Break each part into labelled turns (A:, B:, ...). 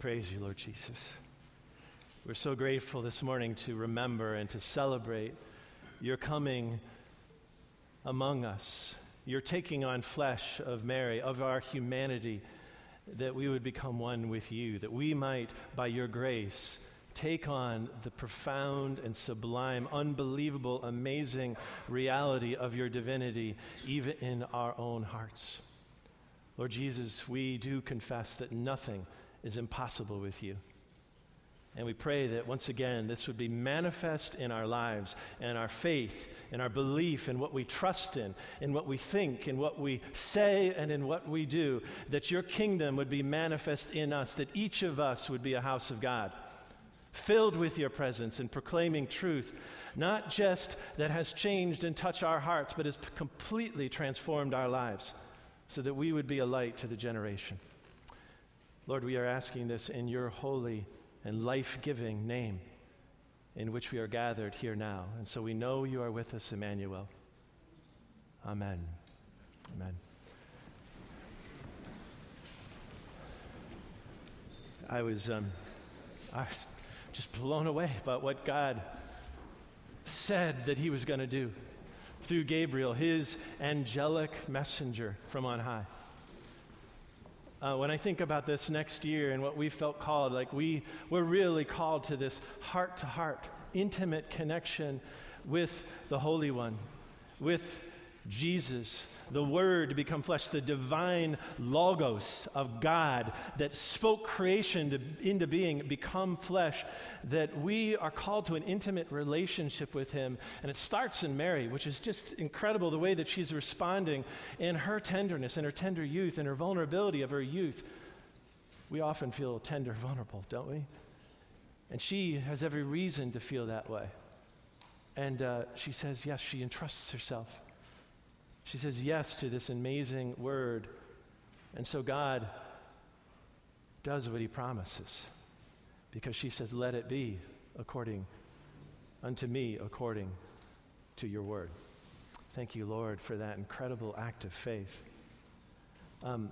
A: Praise you, Lord Jesus. We're so grateful this morning to remember and to celebrate your coming among us, your taking on flesh of Mary, of our humanity, that we would become one with you, that we might, by your grace, take on the profound and sublime, unbelievable, amazing reality of your divinity, even in our own hearts. Lord Jesus, we do confess that nothing is impossible with you. And we pray that once again this would be manifest in our lives and our faith and our belief in what we trust in, in what we think, in what we say, and in what we do. That your kingdom would be manifest in us, that each of us would be a house of God, filled with your presence and proclaiming truth, not just that has changed and touched our hearts, but has completely transformed our lives, so that we would be a light to the generation. Lord, we are asking this in your holy and life giving name in which we are gathered here now. And so we know you are with us, Emmanuel. Amen. Amen. I was, um, I was just blown away by what God said that He was going to do through Gabriel, His angelic messenger from on high. Uh, when I think about this next year and what we felt called, like we, we're really called to this heart to heart, intimate connection with the Holy One, with Jesus, the Word to become flesh, the divine Logos of God that spoke creation to, into being, become flesh, that we are called to an intimate relationship with Him. And it starts in Mary, which is just incredible the way that she's responding in her tenderness, in her tender youth, in her vulnerability of her youth. We often feel tender, vulnerable, don't we? And she has every reason to feel that way. And uh, she says, yes, she entrusts herself she says yes to this amazing word. And so God does what he promises because she says, Let it be according unto me, according to your word. Thank you, Lord, for that incredible act of faith. Um,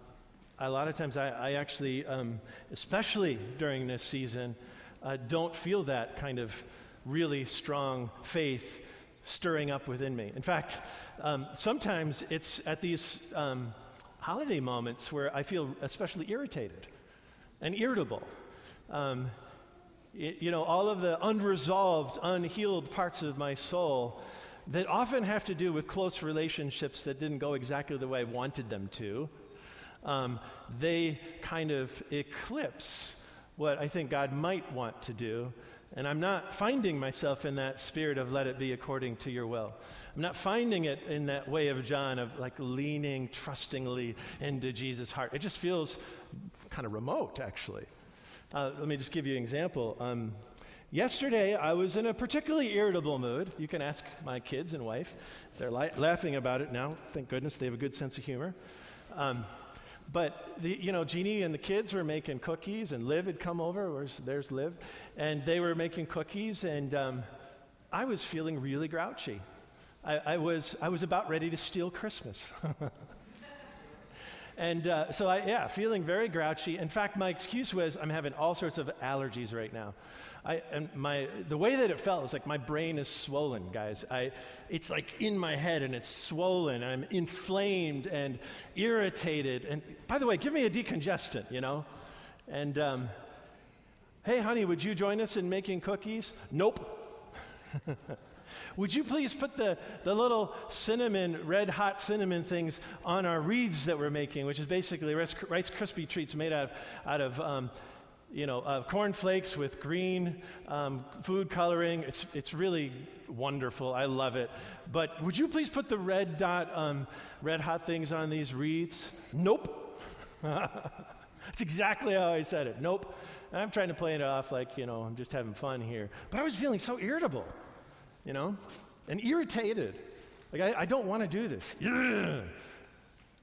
A: a lot of times, I, I actually, um, especially during this season, uh, don't feel that kind of really strong faith stirring up within me. In fact, um, sometimes it's at these um, holiday moments where I feel especially irritated and irritable. Um, it, you know, all of the unresolved, unhealed parts of my soul that often have to do with close relationships that didn't go exactly the way I wanted them to, um, they kind of eclipse what I think God might want to do and I'm not finding myself in that spirit of let it be according to your will. I'm not finding it in that way of John of like leaning trustingly into Jesus' heart. It just feels kind of remote, actually. Uh, let me just give you an example. Um, yesterday, I was in a particularly irritable mood. You can ask my kids and wife. They're li- laughing about it now. Thank goodness they have a good sense of humor. Um, but, the, you know, Jeannie and the kids were making cookies, and Liv had come over. Where's, there's Liv. And they were making cookies, and um, I was feeling really grouchy. I, I, was, I was about ready to steal Christmas. and uh, so, I, yeah, feeling very grouchy. In fact, my excuse was I'm having all sorts of allergies right now. I, and my, the way that it felt was like my brain is swollen, guys. I, it's like in my head and it's swollen. I'm inflamed and irritated. And by the way, give me a decongestant, you know? And, um, hey, honey, would you join us in making cookies? Nope. Would you please put the, the little cinnamon, red hot cinnamon things on our wreaths that we're making, which is basically Rice, Rice Krispie treats made out of, out of um, you know, uh, cornflakes with green um, food coloring. It's, it's really wonderful. I love it. But would you please put the red dot, um, red hot things on these wreaths? Nope. That's exactly how I said it. Nope. And I'm trying to play it off like, you know, I'm just having fun here. But I was feeling so irritable, you know, and irritated. Like, I, I don't want to do this.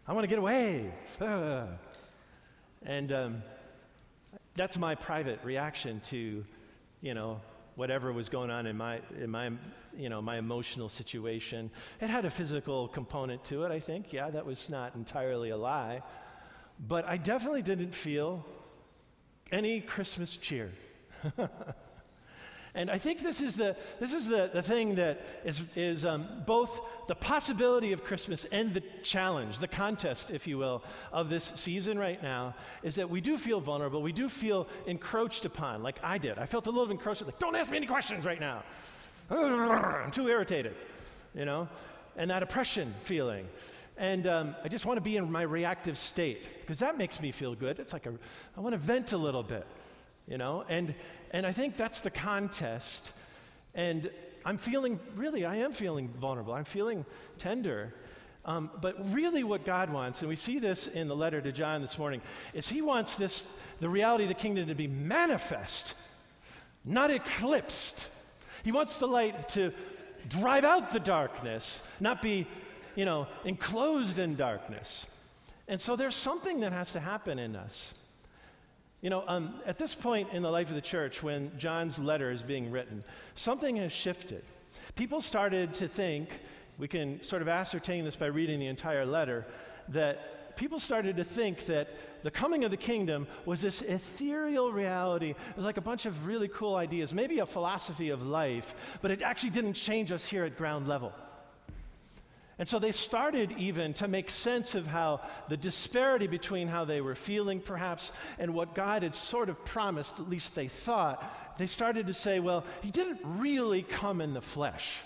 A: I want to get away. and, um, that's my private reaction to, you know, whatever was going on in my, in my, you know, my emotional situation. It had a physical component to it, I think. Yeah, that was not entirely a lie. But I definitely didn't feel any Christmas cheer. and I think this is the, this is the, the thing that is, is um, both the possibility of Christmas and the challenge, the contest, if you will, of this season right now, is that we do feel vulnerable. We do feel encroached upon, like I did. I felt a little bit encroached, like, don't ask me any questions right now. I'm too irritated, you know? And that oppression feeling. And um, I just want to be in my reactive state because that makes me feel good. It's like a, I want to vent a little bit, you know? And, and I think that's the contest. And I'm feeling, really, I am feeling vulnerable. I'm feeling tender. Um, but really, what God wants, and we see this in the letter to John this morning, is He wants this, the reality of the kingdom to be manifest, not eclipsed. He wants the light to drive out the darkness, not be you know, enclosed in darkness. And so there's something that has to happen in us. You know, um, at this point in the life of the church, when John's letter is being written, something has shifted. People started to think, we can sort of ascertain this by reading the entire letter, that people started to think that the coming of the kingdom was this ethereal reality. It was like a bunch of really cool ideas, maybe a philosophy of life, but it actually didn't change us here at ground level. And so they started even to make sense of how the disparity between how they were feeling, perhaps, and what God had sort of promised, at least they thought. They started to say, well, He didn't really come in the flesh.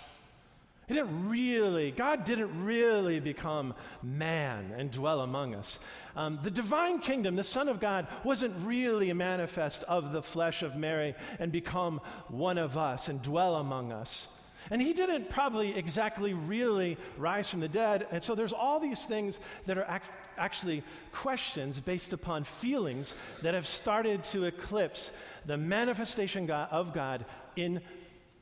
A: He didn't really, God didn't really become man and dwell among us. Um, the divine kingdom, the Son of God, wasn't really manifest of the flesh of Mary and become one of us and dwell among us. And he didn't probably exactly really rise from the dead. And so there's all these things that are ac- actually questions based upon feelings that have started to eclipse the manifestation God, of God in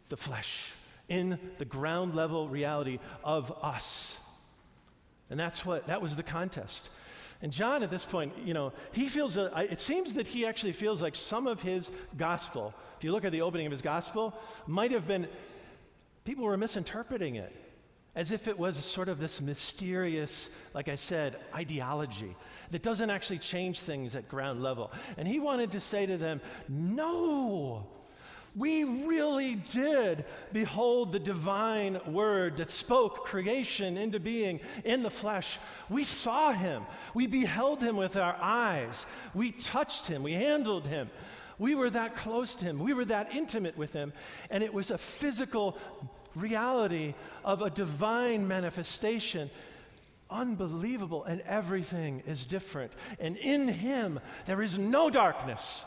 A: the flesh, in the ground level reality of us. And that's what, that was the contest. And John, at this point, you know, he feels, a, it seems that he actually feels like some of his gospel, if you look at the opening of his gospel, might have been people were misinterpreting it as if it was sort of this mysterious, like I said, ideology that doesn't actually change things at ground level. And he wanted to say to them, No, we really did behold the divine word that spoke creation into being in the flesh. We saw him, we beheld him with our eyes, we touched him, we handled him. We were that close to him. We were that intimate with him. And it was a physical reality of a divine manifestation. Unbelievable, and everything is different. And in Him, there is no darkness.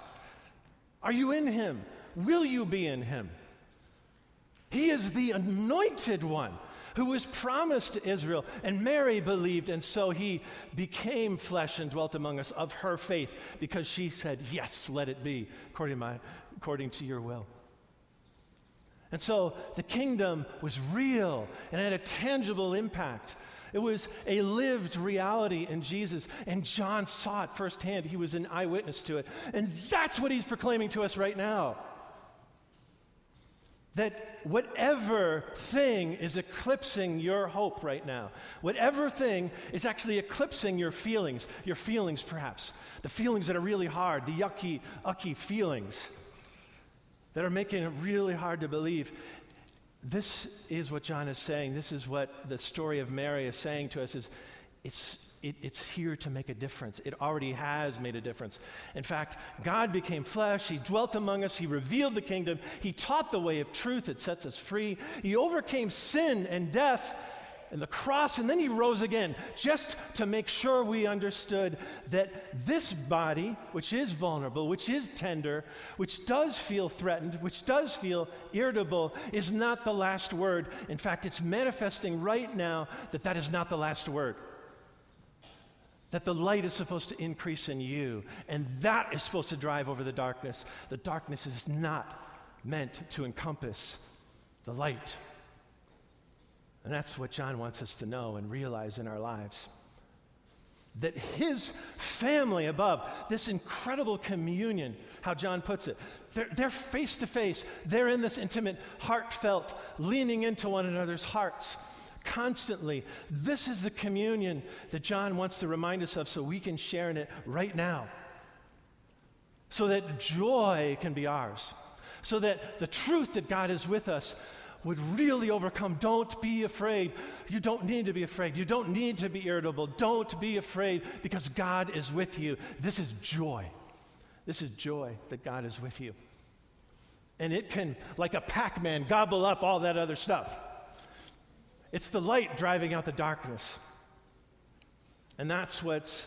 A: Are you in Him? Will you be in Him? He is the anointed one who was promised to Israel, and Mary believed, and so he became flesh and dwelt among us of her faith because she said, Yes, let it be, according to, my, according to your will. And so the kingdom was real and had a tangible impact. It was a lived reality in Jesus, and John saw it firsthand. He was an eyewitness to it. And that's what he's proclaiming to us right now. That whatever thing is eclipsing your hope right now, whatever thing is actually eclipsing your feelings, your feelings perhaps, the feelings that are really hard, the yucky, ucky feelings, that are making it really hard to believe. This is what John is saying. This is what the story of Mary is saying to us is it's it, it's here to make a difference. It already has made a difference. In fact, God became flesh. He dwelt among us. He revealed the kingdom. He taught the way of truth. It sets us free. He overcame sin and death and the cross, and then he rose again, just to make sure we understood that this body, which is vulnerable, which is tender, which does feel threatened, which does feel irritable, is not the last word. In fact, it's manifesting right now that that is not the last word. That the light is supposed to increase in you, and that is supposed to drive over the darkness. The darkness is not meant to encompass the light. And that's what John wants us to know and realize in our lives. That his family above, this incredible communion, how John puts it, they're, face to face. They're in this intimate, heartfelt, leaning into one another's hearts constantly. This is the communion that John wants to remind us of so we can share in it right now. so that joy can be ours, so that the truth that God is with us would really overcome. Don't be afraid. You don't need to be afraid. You don't need to be irritable. Don't be afraid because God is with you. This is joy. This is joy that God is with you. And it can, like a Pac Man, gobble up all that other stuff. It's the light driving out the darkness. And that's what's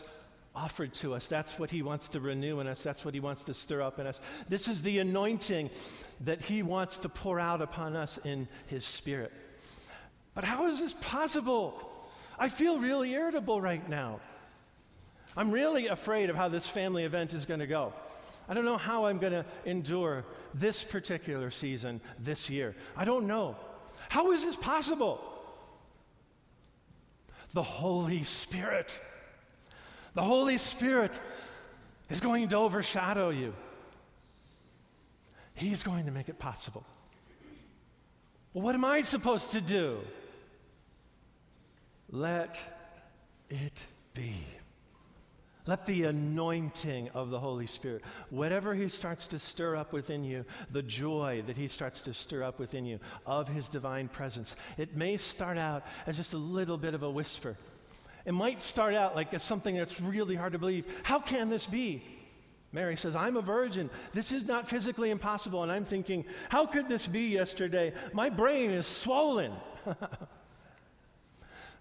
A: offered to us. That's what He wants to renew in us. That's what He wants to stir up in us. This is the anointing that He wants to pour out upon us in His Spirit. But how is this possible? I feel really irritable right now. I'm really afraid of how this family event is going to go. I don't know how I'm going to endure this particular season this year. I don't know. How is this possible? The Holy Spirit the Holy Spirit is going to overshadow you. He's going to make it possible. Well, what am I supposed to do? Let it be. Let the anointing of the Holy Spirit, whatever He starts to stir up within you, the joy that He starts to stir up within you of His divine presence, it may start out as just a little bit of a whisper. It might start out like it's something that's really hard to believe. How can this be? Mary says, I'm a virgin. This is not physically impossible. And I'm thinking, how could this be yesterday? My brain is swollen.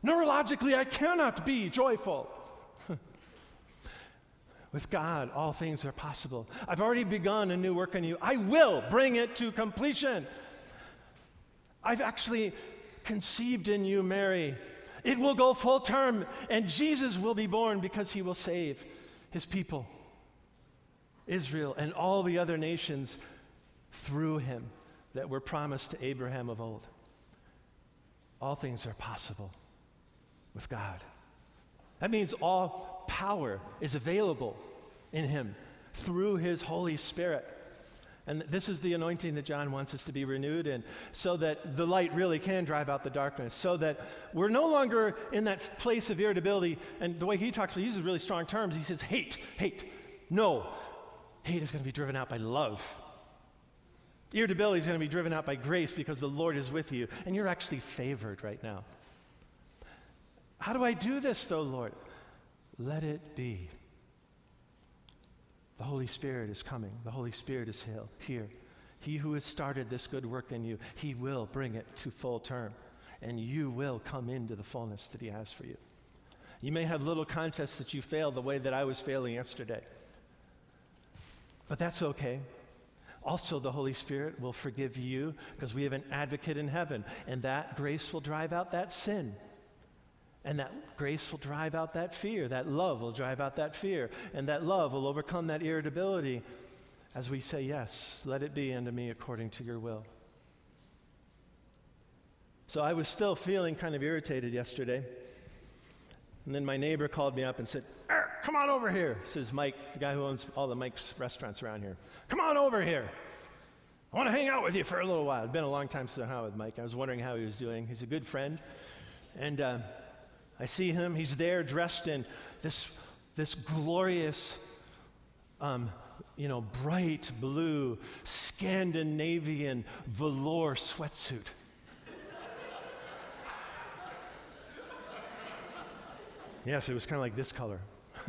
A: Neurologically, I cannot be joyful. With God, all things are possible. I've already begun a new work in you. I will bring it to completion. I've actually conceived in you, Mary, it will go full term, and Jesus will be born because he will save his people, Israel, and all the other nations through him that were promised to Abraham of old. All things are possible with God. That means all power is available in him through his Holy Spirit. And this is the anointing that John wants us to be renewed in, so that the light really can drive out the darkness, so that we're no longer in that place of irritability. And the way he talks, he uses really strong terms. He says, hate, hate. No, hate is going to be driven out by love. Irritability is going to be driven out by grace because the Lord is with you, and you're actually favored right now. How do I do this, though, Lord? Let it be. The Holy Spirit is coming. The Holy Spirit is here. He who has started this good work in you, he will bring it to full term, and you will come into the fullness that he has for you. You may have little contests that you fail the way that I was failing yesterday, but that's okay. Also, the Holy Spirit will forgive you because we have an advocate in heaven, and that grace will drive out that sin. And that grace will drive out that fear. That love will drive out that fear. And that love will overcome that irritability as we say, Yes, let it be unto me according to your will. So I was still feeling kind of irritated yesterday. And then my neighbor called me up and said, er, Come on over here. Says Mike, the guy who owns all the Mike's restaurants around here. Come on over here. I want to hang out with you for a little while. It's been a long time since I hung out with Mike. I was wondering how he was doing. He's a good friend. And uh, I see him, he's there dressed in this, this glorious, um, you know, bright blue Scandinavian velour sweatsuit. yes, it was kind of like this color.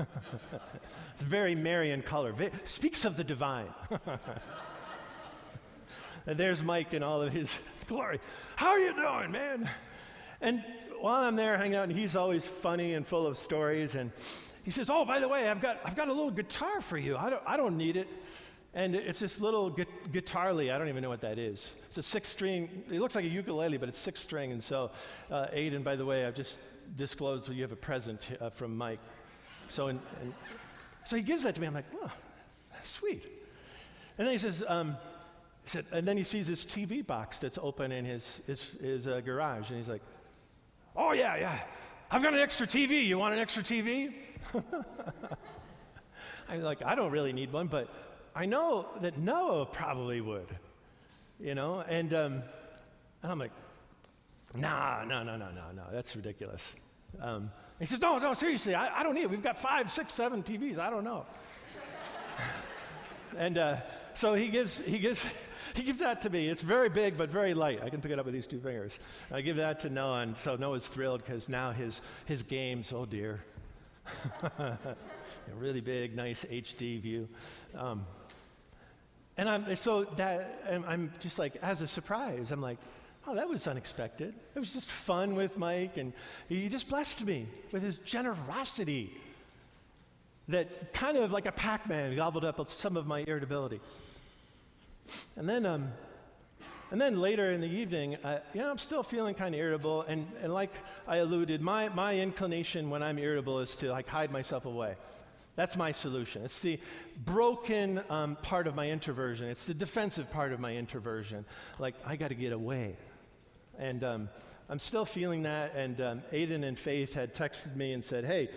A: it's very Marian color. Very, speaks of the divine. and there's Mike in all of his glory. How are you doing, man? And while I'm there hanging out, and he's always funny and full of stories, and he says, "Oh, by the way, I've got I've got a little guitar for you. I don't I don't need it." And it's this little gu- guitalele. I don't even know what that is. It's a six string. It looks like a ukulele, but it's six string. And so, uh, Aiden, by the way, I've just disclosed that you have a present uh, from Mike. So, and, so he gives that to me. I'm like, oh, sweet. And then he says, um, he said, and then he sees this TV box that's open in his his, his uh, garage, and he's like, Oh, yeah, yeah. I've got an extra TV. You want an extra TV? I'm like, I don't really need one, but I know that Noah probably would, you know? And, um, and I'm like, nah, no, no, no, no, no, that's ridiculous. Um, he says, no, no, seriously, I, I don't need it. We've got five, six, seven TVs. I don't know. And uh, so he gives, he, gives, he gives that to me. It's very big, but very light. I can pick it up with these two fingers. I give that to Noah, and so Noah's thrilled because now his, his games, oh dear. a really big, nice HD view. Um, and I'm, so that, I'm just like, as a surprise, I'm like, oh, that was unexpected. It was just fun with Mike, and he just blessed me with his generosity that kind of like a Pac Man gobbled up some of my irritability. And then, um, and then later in the evening, uh, you know, I'm still feeling kind of irritable. And, and like I alluded, my, my inclination when I'm irritable is to like hide myself away. That's my solution. It's the broken um, part of my introversion. It's the defensive part of my introversion. Like, I got to get away. And um, I'm still feeling that. And um, Aiden and Faith had texted me and said, hey,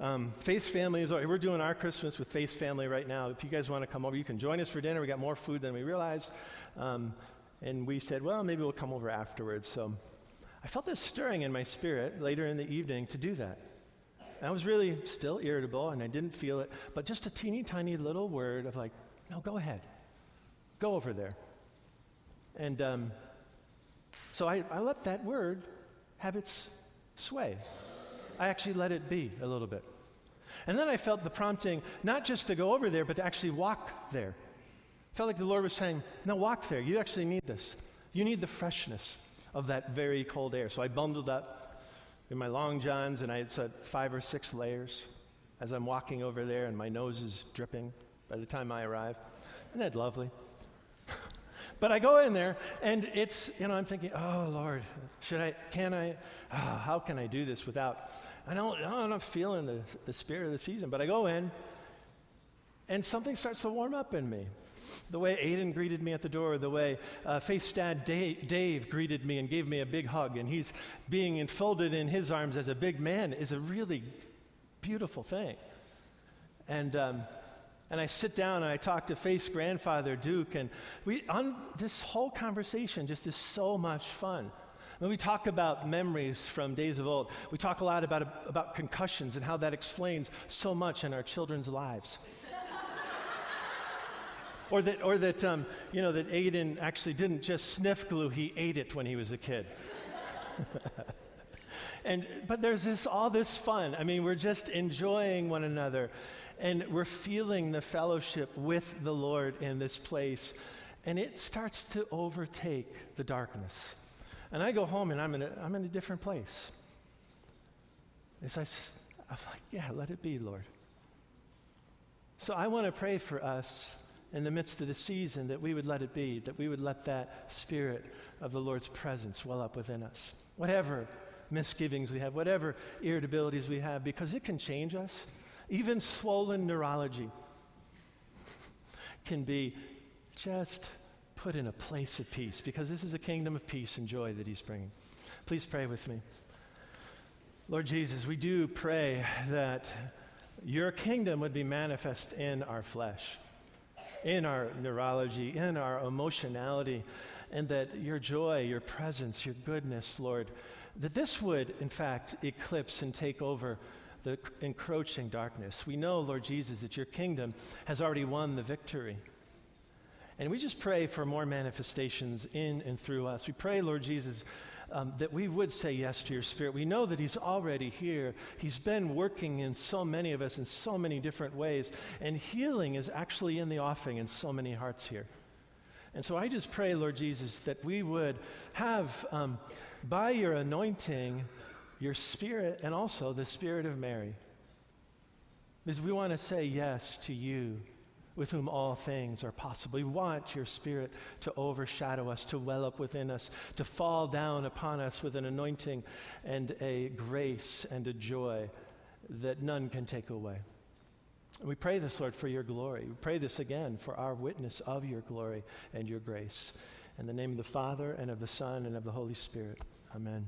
A: um, Faith's family is, we're doing our Christmas with Faith's family right now. If you guys want to come over, you can join us for dinner. We got more food than we realized. Um, and we said, well, maybe we'll come over afterwards. So I felt this stirring in my spirit later in the evening to do that. And I was really still irritable and I didn't feel it, but just a teeny tiny little word of like, no, go ahead. Go over there. And um, so I, I let that word have its sway. I actually let it be a little bit. And then I felt the prompting not just to go over there, but to actually walk there. I felt like the Lord was saying, No, walk there. You actually need this. You need the freshness of that very cold air. So I bundled up in my long johns and I had said five or six layers as I'm walking over there and my nose is dripping by the time I arrive. Isn't that lovely? but I go in there and it's, you know, I'm thinking, oh Lord, should I, can I, oh, how can I do this without I don't, I'm not feeling the, the spirit of the season, but I go in and something starts to warm up in me. The way Aiden greeted me at the door, the way uh, Faith's dad Dave, Dave, greeted me and gave me a big hug, and he's being enfolded in his arms as a big man is a really beautiful thing. And, um, and I sit down and I talk to Faith's grandfather, Duke, and we, on this whole conversation just is so much fun. When we talk about memories from days of old, we talk a lot about, about concussions and how that explains so much in our children's lives. or that, or that um, you know, that Aiden actually didn't just sniff glue, he ate it when he was a kid. and, but there's this, all this fun. I mean, we're just enjoying one another and we're feeling the fellowship with the Lord in this place. And it starts to overtake the darkness. And I go home and I'm in a, I'm in a different place. As I, I'm like, yeah, let it be, Lord. So I want to pray for us in the midst of the season that we would let it be, that we would let that spirit of the Lord's presence well up within us. Whatever misgivings we have, whatever irritabilities we have, because it can change us. Even swollen neurology can be just put in a place of peace because this is a kingdom of peace and joy that He's bringing. Please pray with me. Lord Jesus, we do pray that your kingdom would be manifest in our flesh, in our neurology, in our emotionality, and that your joy, your presence, your goodness, Lord, that this would, in fact, eclipse and take over the encroaching darkness. We know, Lord Jesus, that your kingdom has already won the victory. And we just pray for more manifestations in and through us. We pray, Lord Jesus, um, that we would say yes to your Spirit. We know that He's already here. He's been working in so many of us in so many different ways. And healing is actually in the offing in so many hearts here. And so I just pray, Lord Jesus, that we would have, um, by your anointing, your Spirit and also the Spirit of Mary. Because we want to say yes to you with whom all things are possible. We want your Spirit to overshadow us, to well up within us, to fall down upon us with an anointing and a grace and a joy that none can take away. we pray this, Lord, for your glory. We pray this again for our witness of your glory and your grace. In the name of the Father, and of the Son, and of the Holy Spirit. Amen.